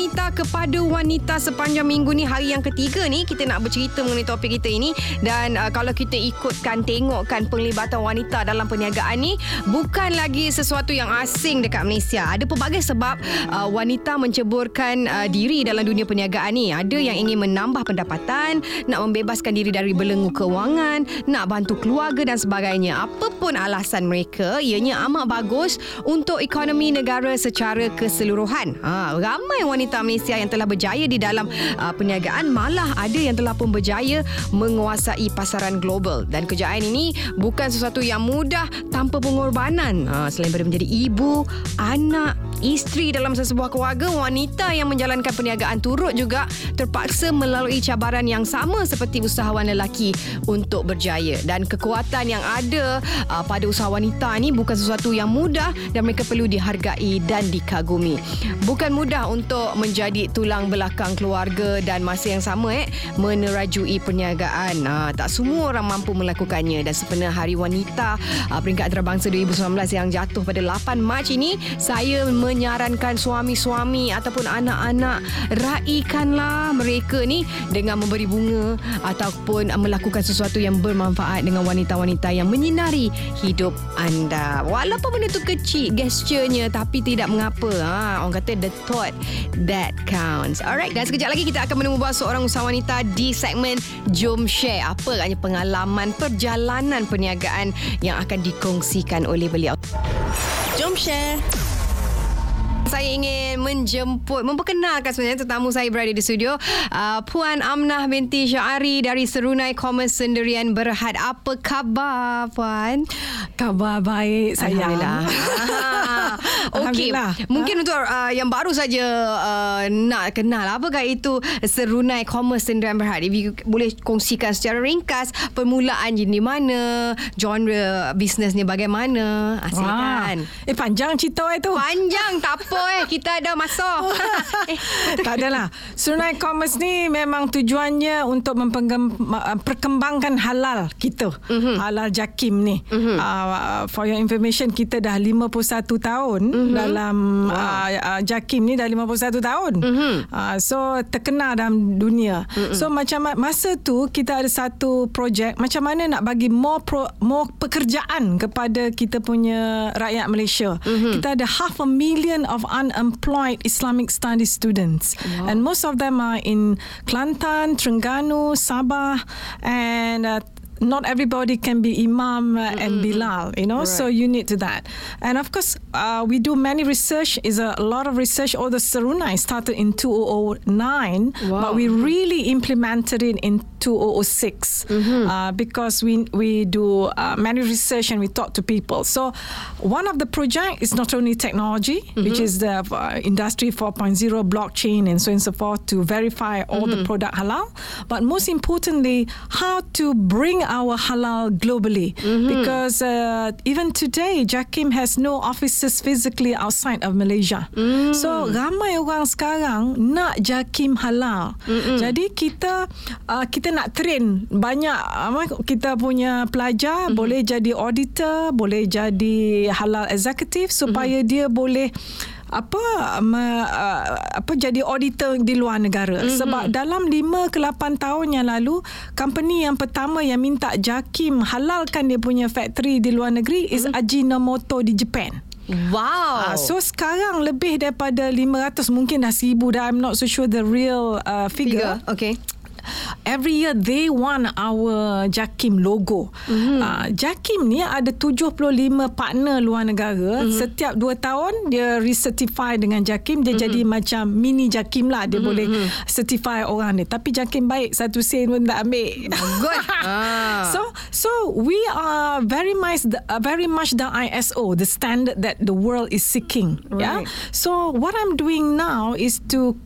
Wanita kepada wanita sepanjang minggu ni hari yang ketiga ni kita nak bercerita mengenai topik kita ini dan uh, kalau kita ikutkan tengokkan penglibatan wanita dalam perniagaan ni bukan lagi sesuatu yang asing dekat Malaysia. Ada pelbagai sebab uh, wanita menceburkan uh, diri dalam dunia perniagaan ni. Ada yang ingin menambah pendapatan, nak membebaskan diri dari belenggu kewangan, nak bantu keluarga dan sebagainya. Apapun alasan mereka, ianya amat bagus untuk ekonomi negara secara keseluruhan. Ha, ramai wanita Malaysia yang telah berjaya di dalam uh, perniagaan malah ada yang telah pun berjaya menguasai pasaran global. Dan kejayaan ini bukan sesuatu yang mudah tanpa pengorbanan. Uh, selain daripada menjadi ibu anak isteri dalam sesebuah keluarga wanita yang menjalankan perniagaan turut juga terpaksa melalui cabaran yang sama seperti usahawan lelaki untuk berjaya. Dan kekuatan yang ada uh, pada usaha wanita ni bukan sesuatu yang mudah dan mereka perlu dihargai dan dikagumi. Bukan mudah untuk menjadi tulang belakang keluarga dan masa yang sama eh menerajui perniagaan uh, tak semua orang mampu melakukannya dan sebenarnya hari wanita uh, peringkat antarabangsa 2019 yang jatuh pada 8 Mac ini saya menyarankan suami-suami ataupun anak-anak raikanlah mereka ni dengan memberi bunga ataupun melakukan sesuatu yang bermanfaat dengan wanita-wanita yang menyinari hidup anda. Walaupun benda tu kecil gesturnya tapi tidak mengapa. Ha, orang kata the thought that counts. Alright, dan sekejap lagi kita akan menemui seorang usahawan wanita di segmen Jom Share. Apa agaknya pengalaman perjalanan perniagaan yang akan dikongsikan oleh beliau. Jom Share saya ingin menjemput memperkenalkan sebenarnya tetamu saya berada di studio uh, Puan Amnah binti Syari dari Serunai Commerce Sendirian Berhad apa khabar Puan khabar baik sayang Alhamdulillah Okey mungkin untuk uh, yang baru saja uh, nak kenal apakah itu Serunai Commerce Sendirian Berhad if you boleh kongsikan secara ringkas permulaan di mana genre bisnes ni bagaimana silakan eh panjang cerita itu panjang tak apa eh kita ada masa. eh. Tak adalah. Sunai Commerce ni memang tujuannya untuk memperkembangkan halal kita. Mm-hmm. Halal Jakim ni. Mm-hmm. Uh, for your information kita dah 51 tahun mm-hmm. dalam wow. uh, Jakim ni dah 51 tahun. Mm-hmm. Uh, so terkenal dalam dunia. Mm-hmm. So macam masa tu kita ada satu projek macam mana nak bagi more pro, more pekerjaan kepada kita punya rakyat Malaysia. Mm-hmm. Kita ada half a million of unemployed Islamic studies students. Wow. And most of them are in Kelantan, Terengganu, Sabah, and uh, not everybody can be imam uh, and bilal you know right. so you need to that and of course uh, we do many research is a, a, lot of research all the sarunai started in 2009 wow. but we really implemented it in 2006 mm-hmm. uh, because we we do uh, many research and we talk to people so one of the project is not only technology mm-hmm. which is the uh, industry 4.0 blockchain and so on and so forth to verify all mm-hmm. the product halal but most importantly how to bring our halal globally mm-hmm. because uh, even today Jakim has no offices physically outside of Malaysia. Mm. So ramai orang sekarang nak Jakim halal. Mm-mm. Jadi kita uh, kita nak train banyak uh, kita punya pelajar mm-hmm. boleh jadi auditor, boleh jadi halal executive supaya mm-hmm. dia boleh apa me, uh, apa jadi auditor di luar negara mm-hmm. sebab dalam 5 ke 8 tahun yang lalu company yang pertama yang minta Jakim halalkan dia punya factory di luar negeri mm-hmm. is Ajinomoto di Japan Wow. Uh, so sekarang lebih daripada 500 mungkin dah 1000 dah I'm not so sure the real uh, figure. figure. Okay every year they want our Jakim logo. Mm-hmm. Uh, Jakim ni ada 75 partner luar negara. Mm-hmm. Setiap 2 tahun dia recertify dengan Jakim. Dia mm-hmm. jadi macam mini Jakim lah. Dia mm-hmm. boleh mhm. certify orang ni. Tapi Jakim baik. Satu sen pun tak ambil. Good. ah. So so we are very much the, uh, very much the ISO, the standard that the world is seeking. Right. Yeah. So what I'm doing now is to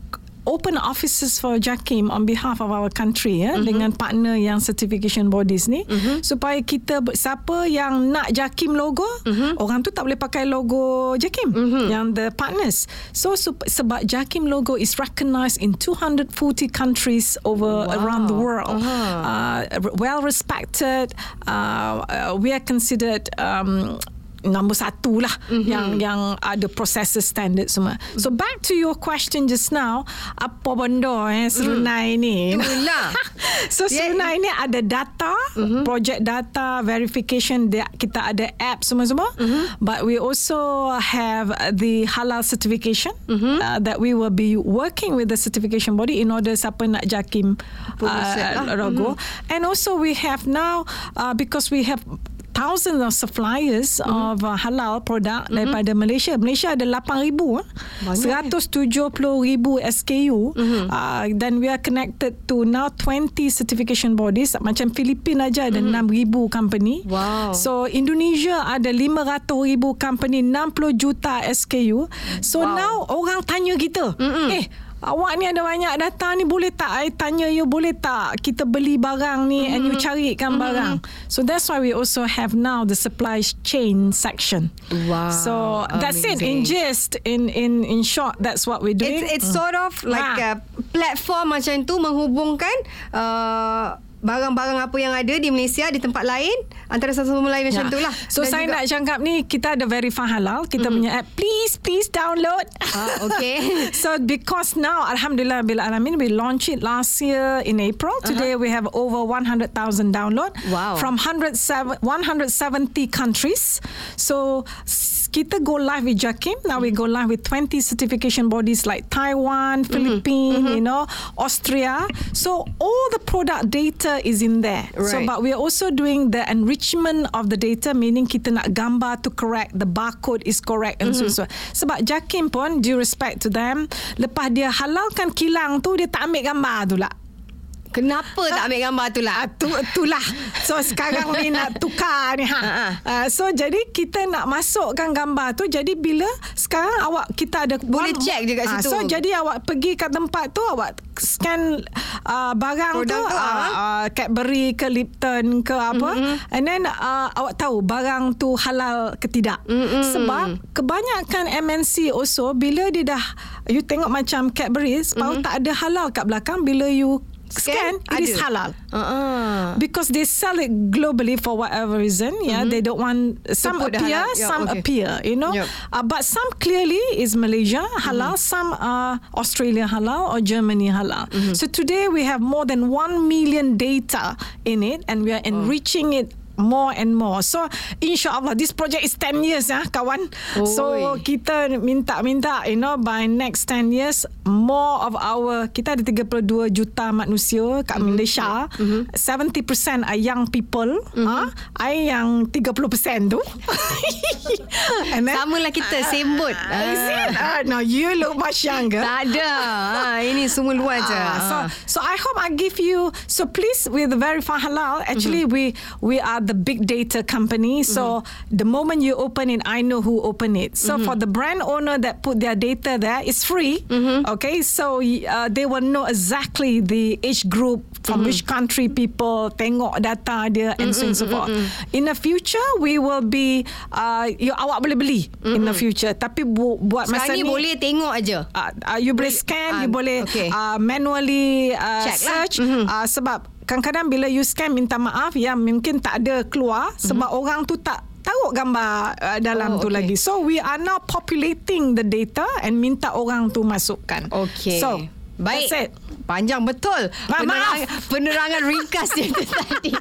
open offices for JAKIM on behalf of our country ya mm-hmm. dengan partner yang certification bodies ni mm-hmm. supaya kita siapa yang nak JAKIM logo mm-hmm. orang tu tak boleh pakai logo JAKIM mm-hmm. yang the partners so sebab JAKIM logo is recognized in 240 countries over wow. around the world uh-huh. uh, well respected uh, uh, we are considered um, nombor satu lah mm-hmm. yang yang ada processor standard semua. So back to your question just now, apa benda eh serunai mm. ni? Itulah. so yeah. serunai ni ada data, mm-hmm. project data, verification, kita ada app semua-semua. Mm-hmm. But we also have the halal certification mm-hmm. uh, that we will be working with the certification body in order siapa nak jakim uh, logo. Mm-hmm. And also we have now uh, because we have thousands of suppliers mm-hmm. of uh, halal product mm-hmm. daripada Malaysia. Malaysia ada 8,000 eh. 170,000 SKU mm-hmm. uh, dan we are connected to now 20 certification bodies macam Filipina aja ada mm-hmm. 6,000 company. Wow. So Indonesia ada 500,000 company 60 juta SKU. So wow. now orang tanya kita, mm-hmm. eh awak ni ada banyak data ni boleh tak I tanya you boleh tak kita beli barang ni mm-hmm. and you mm-hmm. carikan mm-hmm. barang so that's why we also have now the supply chain section wow so that's it in gist in in in short that's what we're doing it's, it's mm. sort of like ha. a platform macam tu menghubungkan uh, barang-barang apa yang ada di Malaysia di tempat lain antara satu sama lain macam ya. itulah. So Dan saya juga, nak cakap ni kita ada verify halal kita mm-hmm. punya app please please download. Ah okay. so because now alhamdulillah bil alamin we launch it last year in April. Uh-huh. Today uh-huh. we have over 100,000 download wow. from 107 170 countries. So kita go live with Jakim. Now we go live with 20 certification bodies like Taiwan, mm-hmm. Philippines, mm-hmm. you know, Austria. So all the product data is in there. Right. So but we are also doing the enrichment of the data, meaning kita nak gambar to correct the barcode is correct and mm-hmm. so so. Sebab Jakim pun, due respect to them, lepas dia halalkan kilang tu, dia tak ambil gambar tu lah. Kenapa tak ambil gambar tu lah? Tu, itulah. So sekarang ni nak tukar ni. Ha. Uh, so jadi kita nak masukkan gambar tu. Jadi bila sekarang awak kita ada... Boleh one, check je kat situ. So jadi awak pergi kat tempat tu awak scan uh, barang Produk tu. tu uh, uh, Cadbury ke Lipton ke apa. Mm-hmm. And then uh, awak tahu barang tu halal ke tidak. Mm-hmm. Sebab kebanyakan MNC also bila dia dah... You tengok macam Cadbury, mm-hmm. tak ada halal kat belakang. Bila you scan, scan it is halal. Uh-uh. Because they sell it globally for whatever reason. Yeah, mm-hmm. they don't want some appear, yeah, some okay. appear. You know, yep. uh, but some clearly is Malaysia halal, mm-hmm. some are Australia halal or Germany halal. Mm-hmm. So today we have more than one million data in it, and we are enriching oh. it more and more. So insyaAllah this project is 10 years ya kawan. Oi. So kita minta-minta you know by next 10 years more of our kita ada 32 juta manusia kat mm-hmm. Malaysia. Mm-hmm. 70% are young people. Mm-hmm. Ha? I yang 30% tu. And then, Sama lah kita uh, same boat. Uh, no you look much younger. Tak ada. Ha, ini semua luar je. Uh, so so I hope I give you so please with the verify halal actually mm-hmm. we we are the big data company. So mm-hmm. the moment you open it, I know who opened it. So mm-hmm. for the brand owner that put their data there, it's free. Mm-hmm. Okay, so uh, they will know exactly the age group from mm-hmm. which country people tengok data dia and so on so forth. In the future, we will be uh, you awak boleh beli mm-hmm. in the future. Tapi bu- buat masa ni, boleh tengok aja. Uh, uh, you boleh scan, uh, you boleh okay. uh, manually uh, Check lah. search lah. mm-hmm. uh, sebab kadang-kadang bila you scan minta maaf ya mungkin tak ada keluar sebab mm-hmm. orang tu tak tahu gambar uh, dalam oh, tu okay. lagi. So we are now populating the data and minta orang tu masukkan. Okay. So Baik. That's it. Panjang betul. Ma- penerangan, penerangan ringkas dia tadi.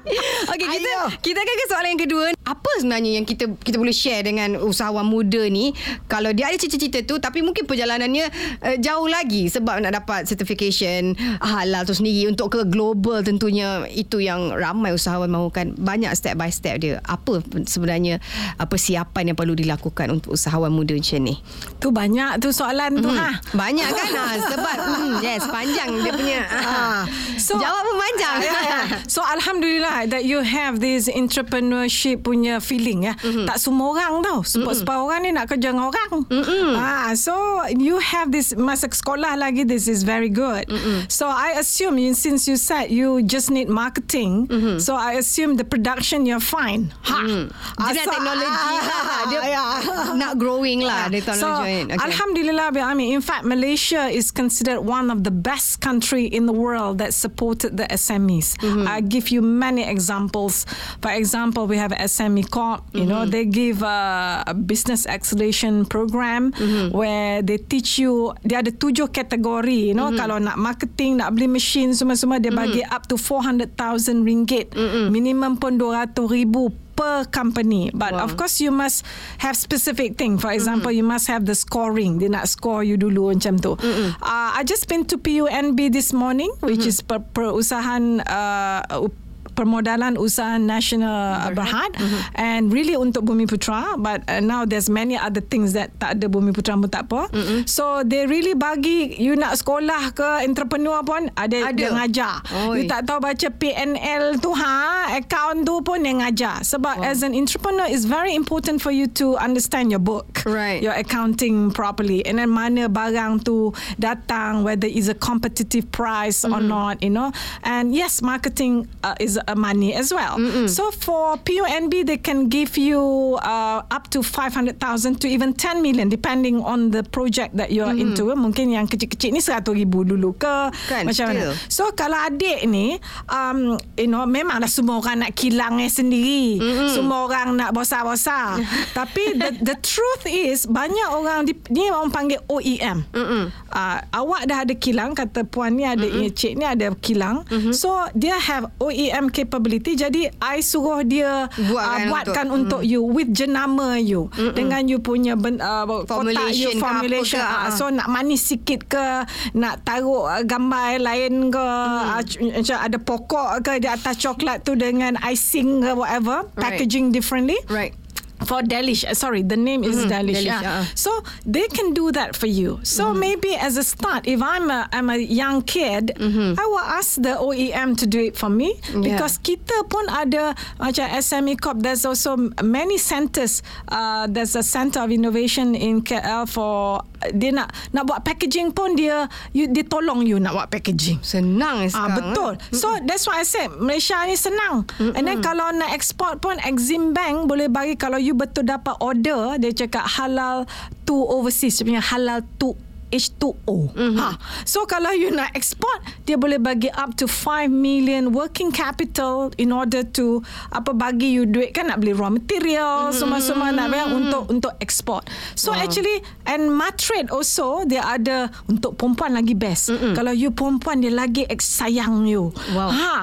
Okey, kita Ayo. kita akan ke soalan yang kedua. Apa sebenarnya yang kita kita boleh share dengan usahawan muda ni kalau dia ada cita-cita tu tapi mungkin perjalanannya uh, jauh lagi sebab nak dapat certification halal tu sendiri untuk ke global tentunya itu yang ramai usahawan mahukan banyak step by step dia. Apa sebenarnya uh, persiapan yang perlu dilakukan untuk usahawan muda macam ni? Tu banyak tu soalan tu mm. ha. Banyak kan ha sebab mm, yes panjang dia punya. Uh, so jawab pun panjang. Yeah, yeah. So alhamdulillah that you have this entrepreneurship punya feeling ya. Mm-hmm. Tak semua orang tau. Sebab mm-hmm. orang ni nak kerja dengan orang. Mm-hmm. Ah, so you have this masa sekolah lagi this is very good. Mm-hmm. So I assume since you said you just need marketing, mm-hmm. so I assume the production you're fine. Ha. Mm. Jadi so, teknologi ah, lah. Dia yeah. nak growing lah yeah. teknologi. So okay. Alhamdulillah I mean in fact Malaysia is considered one of the best country in the world that supported the SMEs. Mm-hmm. I give you many examples. For example, we have SME Corp. You mm-hmm. know, they give a, a business acceleration program mm-hmm. where they teach you. Dia ada tujuh kategori. You know, mm-hmm. kalau nak marketing, nak beli mesin semua-semua, dia bagi mm-hmm. up to 400,000 ringgit. Mm-hmm. Minimum pun 200 ribu per company but wow. of course you must have specific thing for example mm-hmm. you must have the scoring dia nak score you dulu macam tu mm-hmm. uh, I just been to PUNB this morning which mm-hmm. is per, perusahaan uh, permodalan usaha nasional Berhad mm-hmm. and really untuk Bumi Putra but uh, now there's many other things that tak ada Bumi Putra pun tak apa mm-hmm. so they really bagi you nak sekolah ke entrepreneur pun ada, ada. dia ngajar Oi. you tak tahu baca PNL tu ha account tu pun dia ngajar sebab wow. as an entrepreneur is very important for you to understand your book right. your accounting properly and then mana barang tu datang whether is a competitive price mm-hmm. or not you know and yes marketing uh, is uh, money as well. Mm-mm. So for PUNB, they can give you uh, up to 500,000 to even 10 million depending on the project that you are mm-hmm. into. Mungkin yang kecil-kecil ni 100 ribu dulu ke kan, macam still. mana. So kalau adik ni, um, you know, memanglah semua orang nak kilang sendiri. Mm-hmm. Semua orang nak bosar-bosar. Tapi the, the truth is, banyak orang, di, ni orang panggil OEM. Mm-hmm. Uh, awak dah ada kilang, kata puan ni ada, mm-hmm. cik ni ada kilang. Mm-hmm. So dia have OEM capability jadi I suruh dia buatkan, uh, buatkan untuk, untuk mm. you with jenama you Mm-mm. dengan you punya ben, uh, kotak you formulation ke, uh, so nak manis sikit ke nak taruh uh, gambar lain ke mm. uh, ada pokok ke di atas coklat tu dengan icing ke whatever right. packaging differently right for Delish. Uh, sorry, the name is mm-hmm. Delish. Delish yeah. uh. So they can do that for you. So mm-hmm. maybe as a start, if I'm a I'm a young kid, mm-hmm. I will ask the OEM to do it for me yeah. because kita pun ada macam SME Corp. There's also many centers. Uh, there's a center of innovation in KL for dia nak nak buat packaging pun dia you, dia tolong you nak buat packaging. Senang sekarang. Ah betul. Eh? So that's why I said Malaysia ni senang. Mm-hmm. And then kalau nak export pun Exim Bank boleh bagi kalau you betul dapat order dia cakap halal to overseas sebenarnya halal to H2O. Mm-hmm. Ha. So kalau you nak export, dia boleh bagi up to 5 million working capital in order to apa bagi you duit kan nak beli raw material mm-hmm. semua-semua nak bayar untuk untuk export. So wow. actually and Matrade also dia ada untuk perempuan lagi best. Mm-hmm. Kalau you perempuan dia lagi sayang you. Wow. Ha.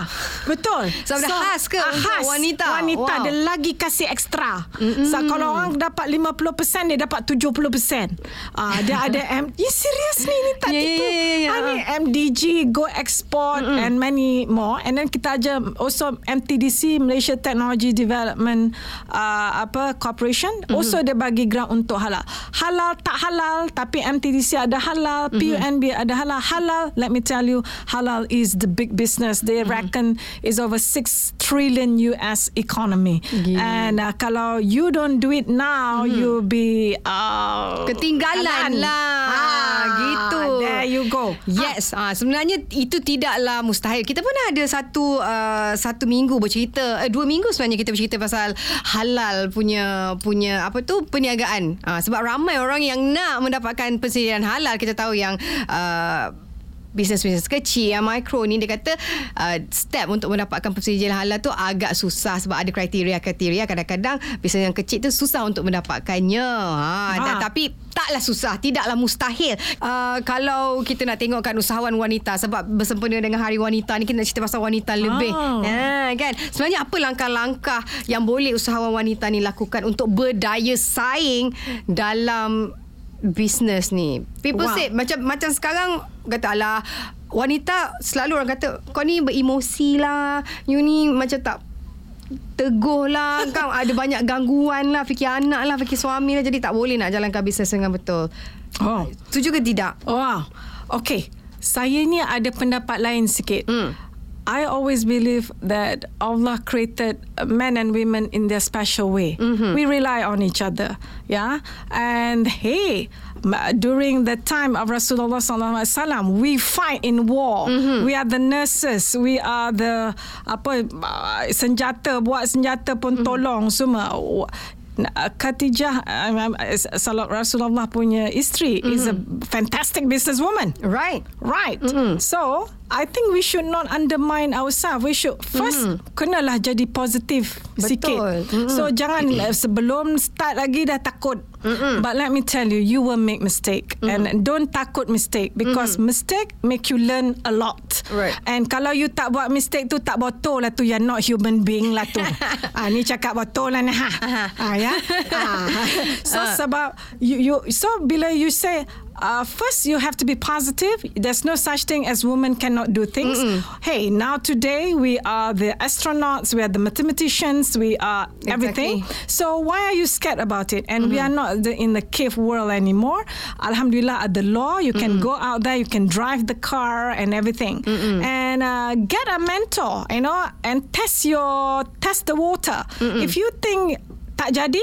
Betul. So, so khas ke khas wanita? Wanita wow. dia lagi kasih ekstra. Mm-hmm. So kalau orang dapat 50% dia dapat 70%. Ah uh, dia ada M serius ni ni tak yeah, tipu. Yeah, yeah, yeah. Ini MDG Go Export Mm-mm. and many more. And then kita aja also MTDC Malaysia Technology Development uh, apa Corporation mm-hmm. also dia bagi grant untuk halal. Halal tak halal tapi MTDC ada halal, mm-hmm. PUNB ada halal. Halal let me tell you halal is the big business. They mm-hmm. reckon is over 6 trillion US economy. Yeah. And uh, kalau you don't do it now mm-hmm. you'll be uh, ketinggalan lah. Ha gitu. There you go. Yes. Ah, sebenarnya itu tidaklah mustahil. Kita pun ada satu uh, satu minggu bercerita, eh, dua minggu sebenarnya kita bercerita pasal halal punya punya apa tu perniagaan. Ah, sebab ramai orang yang nak mendapatkan persediaan halal. Kita tahu yang uh, bisnes-bisnes kecil. Yang mikro ni dia kata uh, step untuk mendapatkan persediaan halal tu agak susah sebab ada kriteria-kriteria. Kadang-kadang bisnes yang kecil tu susah untuk mendapatkannya. Ha, ha. tapi taklah susah tidaklah mustahil. Uh, kalau kita nak tengokkan usahawan wanita sebab bersempena dengan hari wanita ni kita nak cerita pasal wanita lebih. Oh. ha, kan? Sebenarnya apa langkah-langkah yang boleh usahawan wanita ni lakukan untuk berdaya saing dalam business ni. People wow. say macam macam sekarang kata ala wanita selalu orang kata kau ni beremosi lah. You ni macam tak teguh lah kau ada banyak gangguan lah fikir anak lah fikir suami lah jadi tak boleh nak jalankan bisnes dengan betul. Oh. Setuju ke tidak? Wow. Okay. Saya ni ada pendapat lain sikit. Hmm. I always believe that Allah created men and women in their special way. We rely on each other, yeah. And hey, during the time of Rasulullah sallallahu alaihi wasallam, we fight in war. We are the nurses, we are the apa senjata buat senjata pun tolong semua. Khadijah uh, uh, Salat Rasulullah punya isteri is a fantastic businesswoman. Right. Right. So, I think we should not undermine ourselves. We should first kenalah jadi positif sikit. Betul. So, jangan uh, sebelum start lagi dah takut. But let me tell you, you will make mistake. And don't takut mistake because mistake make you learn a lot. Right. And kalau you tak buat mistake tu tak betul lah tu. You're not human being lah tu. ah, ni cakap betul lah ni. Ha. ah, ya? ah. So sebab you, you so bila you say uh, first you have to be positive. There's no such thing as women cannot do things. Hey, now today we are the astronauts, we are the mathematicians, we are everything. So why are you scared about it? And we are not the, in the cave world anymore. Alhamdulillah, at the law, you can go out there, you can drive the car and everything, and uh, get a mentor, you know, and test your test the water. If you think tak jadi,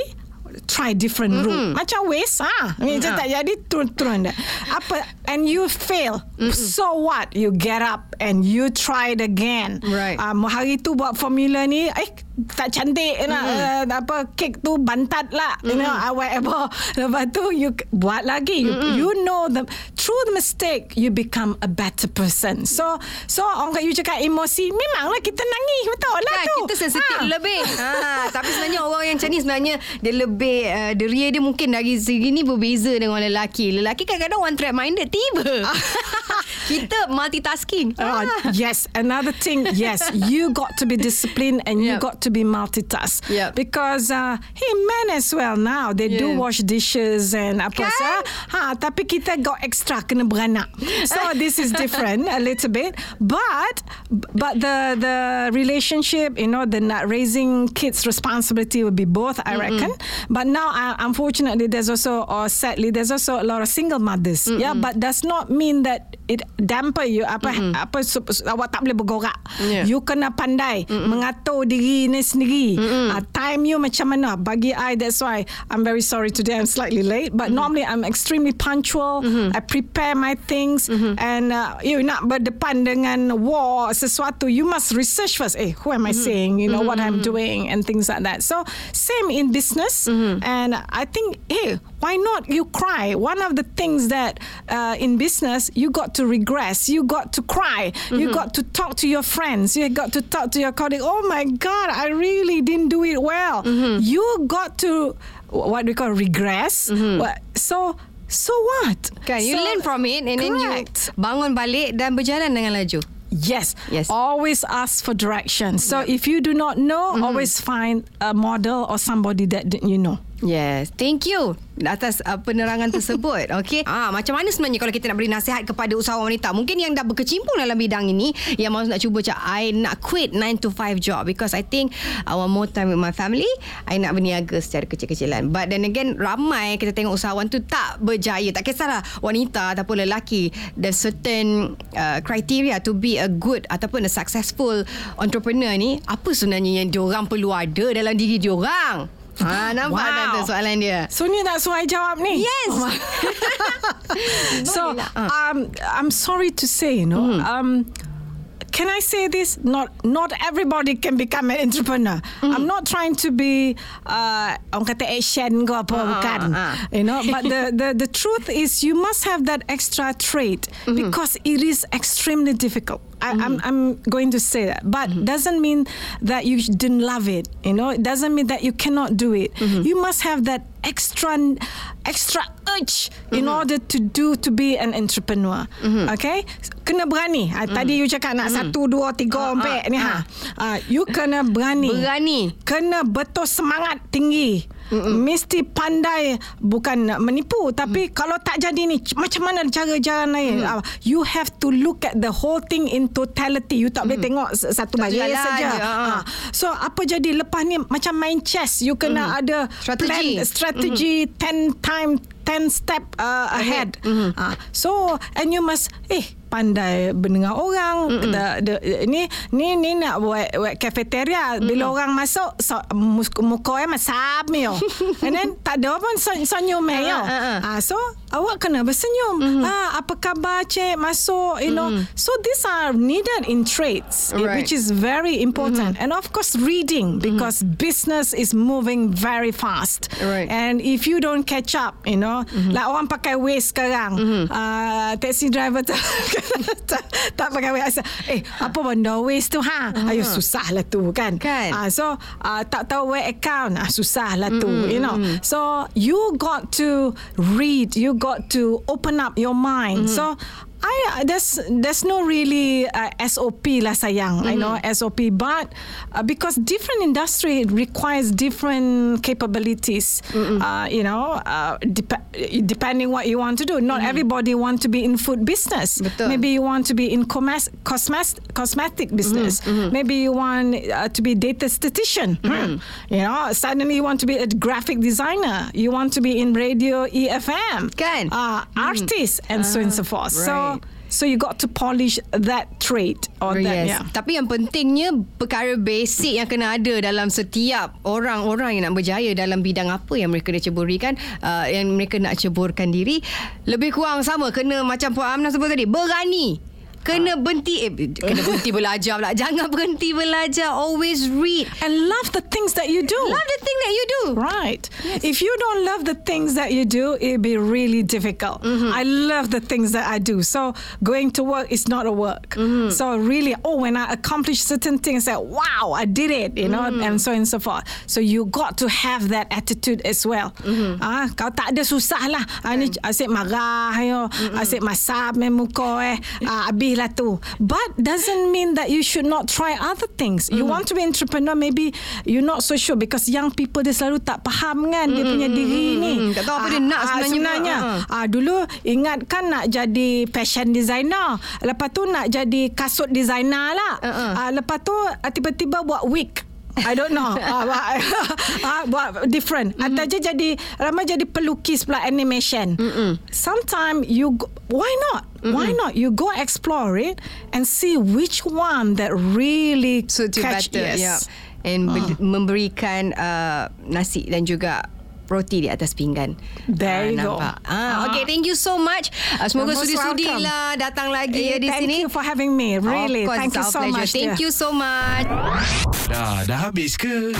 try different route. Macam waste ah. Macam tak jadi turun-turun dah. Apa and you fail. So what? You get up and you try it again. Right. Um, hari tu buat formula ni eh tak cantik nak uh, apa kek tu bantat lah you know uh, whatever lepas tu you buat lagi you, you know the through the mistake you become a better person so so orang kata you cakap emosi memanglah kita nangis betul lah Kan, tu kita sensitif Ah. lebih. Ha, tapi sebenarnya orang yang macam ni sebenarnya dia lebih uh, deria dia mungkin dari segi ni berbeza dengan lelaki. Lelaki kadang-kadang one track minded tiba. kita multitasking. Ah, Ah. yes, another thing. Yes, you got to be disciplined and you Yep. got to be multitask. Yep. Because uh, hey, men as well now they do Yeah. wash dishes and apa Kan? sa. Ha, tapi kita got extra kena beranak. So this is different a little bit, but but the the relationship, you know, the not raising kids responsibility will be both, I reckon. But now, uh, unfortunately, there's also or sadly there's also a lot of single mothers. Yeah, but does not mean that it damper you apa apa sup- sup- awak tak boleh bergerak. Yeah. You kena pandai mengatur diri ni sendiri. Uh, time you macam mana? Bagi I that's why I'm very sorry today I'm slightly late but normally I'm extremely punctual. I prepare my things and uh, you nak berdepan dengan war sesuatu you must research first. Eh, who am I saying? You know what I'm doing and things like that. So same in business and I think hey, why not you cry? One of the things that uh, in business you got to regress, you got to cry, you mm-hmm. got to talk to your friends, you got to talk to your colleague. Oh my God, I really didn't do it well. Mm-hmm. You got to what we call regress. Mm-hmm. What- So so what? Kan, you So- learn from it and then you Correct. bangun balik dan berjalan dengan laju. Yes. Yes. Always ask for direction. So if you do not know, always find a model or somebody that you know. Yes, thank you atas uh, penerangan tersebut. Okey. Ah, macam mana sebenarnya kalau kita nak beri nasihat kepada usahawan wanita? Mungkin yang dah berkecimpung dalam bidang ini yang mahu nak cuba cak I nak quit 9 to 5 job because I think I want more time with my family. I nak berniaga secara kecil-kecilan. But then again, ramai kita tengok usahawan tu tak berjaya. Tak kisahlah wanita ataupun lelaki. There's certain uh, criteria to be a good ataupun a successful entrepreneur ni. Apa sebenarnya yang diorang perlu ada dalam diri diorang? Ha, nampak Wow. tak tu soalan dia? So ni tak suai jawab ni. Yes. Oh, so. Ah. um, I'm sorry to say, you know, um, can I say this? Not not everybody can become an entrepreneur. Mm. I'm not trying to be uh, orang kata Asian ke apa Ah, ah bukan. Ah, ah. You know, but the, the the truth is you must have that extra trait mm-hmm. because it is extremely difficult. I, I'm mm-hmm. I'm going to say that, but mm-hmm. doesn't mean that you didn't love it. You know, it doesn't mean that you cannot do it. You must have that extra extra urge in order to do to be an entrepreneur. Okay, kena berani. Ah, Tadi you cakap nak satu dua tiga empat ni ha. Ah, you kena berani. Berani. Kena betul semangat tinggi. Mesti pandai bukan menipu tapi kalau tak jadi ni macam mana cara jalan lain Ah, you have to look at the whole thing in totality. You tak boleh tengok satu jalan saja. Ah. so apa jadi lepas ni? Macam main chess. You kena ada Strategi. plan strategy 10 time 10 step uh, ahead. Ah, so and you must eh pandai mendengar orang. The, the, ni ni ni nak buat, buat cafeteria. Bila orang masuk so, muka eh masam yo and then tak ada pun son, senyum yo Ah, ah, ah. Ah, so awak kena bersenyum. Ah, apa khabar cik? Masuk you know. So these are needed in trades eh, Right. which is very important. And of course reading because business is moving very fast. Right. and if you don't catch up you know like orang pakai Waze sekarang uh, taxi driver tak, tak, tak pakai Waze eh apa benda Waze tu ha? Ayo susah lah tu kan? Kan. Ah, so uh, tak tahu where account ah, susah lah tu you know. So you got to read you got to open up your mind. Mm-hmm. So I there's there's no really uh, SOP lah sayang I know SOP but uh, because different industry requires different capabilities uh, you know uh, dep- depending what you want to do. Not everybody want to be in food business. Betul. maybe you want to be in cosmes- cosmetic business. maybe you want uh, to be data statistician. You know suddenly you want to be a graphic designer. You want to be in radio EFM Kan? uh, artist and so on and so forth. Right. so you got to polish that trait or that yes. yeah Tapi yang pentingnya perkara basic yang kena ada dalam setiap orang-orang yang nak berjaya dalam bidang apa yang mereka dah ceburi kan uh, yang mereka nak ceburkan diri lebih kurang sama kena macam Puan Amna sebut tadi berani kena berhenti eh, kena berhenti belajar pula jangan berhenti belajar always read and love the things that you do love the thing that you do Right. If you don't love the things that you do, it'll be really difficult. Mm-hmm. I love the things that I do. So going to work is not a work. Mm-hmm. So really, oh, when I accomplish certain things, that wow, I did it, you know, Mm-hmm. and so on and so forth. So you got to have that attitude as well. Mm-hmm. Ah, kau tak ada susah lah. Ah, ni asyik marah, yo, Mm-hmm. asyik masam eh muka eh, ah, habis lah tu. But doesn't mean that you should not try other things. You Mm-hmm. want to be entrepreneur, maybe you're not so sure because young people dia selalu tak faham kan dia punya diri ni. mm, tak tahu apa dia nak sebenarnya sebenarnya. pula. Ah, dulu ingat kan nak jadi fashion designer. Lepas tu nak jadi kasut designer lah. Uh-uh. Ah, lepas tu ah, tiba-tiba buat wig. I don't know. ah, buat different. Mm-hmm. Atau je jadi lama jadi pelukis pula animation. Sometimes you go, why not? Why not? You go explore it and see which one that really suit you catch better yes. yeah. and be- memberikan uh, nasi dan juga roti di atas pinggan. There you go. nampak. Ah, Ah. okay, thank you so much. Uh, semoga sudi-sudi lah datang lagi Eh, ya di thank sini. you for having me. Really, Of course, thank you so pleasure. much. Thank dear. you so much. Dah, dah habis ke?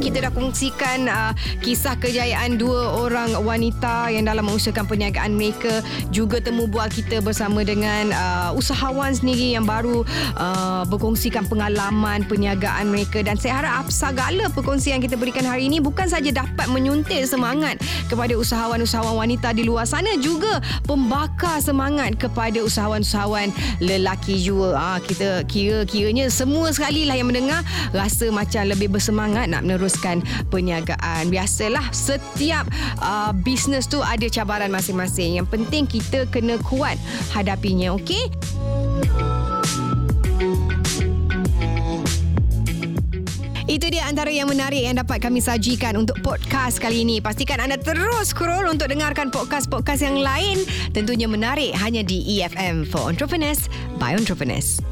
Kita dah kongsikan uh, kisah kejayaan dua orang wanita yang dalam mengusahakan perniagaan mereka juga temu bual kita bersama dengan uh, usahawan sendiri yang baru uh, berkongsikan pengalaman perniagaan mereka dan saya harap segala perkongsian kita berikan hari ini bukan saja dapat menyuntik semangat kepada usahawan-usahawan wanita di luar sana juga pembakar semangat kepada usahawan-usahawan lelaki juga. Ah kita kira-kiranya semua sekali lah yang mendengar rasa macam lebih bersemangat nak meneruskan perniagaan. Biasalah setiap uh, bisnes tu ada cabaran masing-masing. Yang penting kita kena kuat hadapinya, okey? Itu dia antara yang menarik yang dapat kami sajikan untuk podcast kali ini. Pastikan anda terus scroll untuk dengarkan podcast-podcast yang lain. Tentunya menarik hanya di EFM for Entrepreneurs by Entrepreneurs.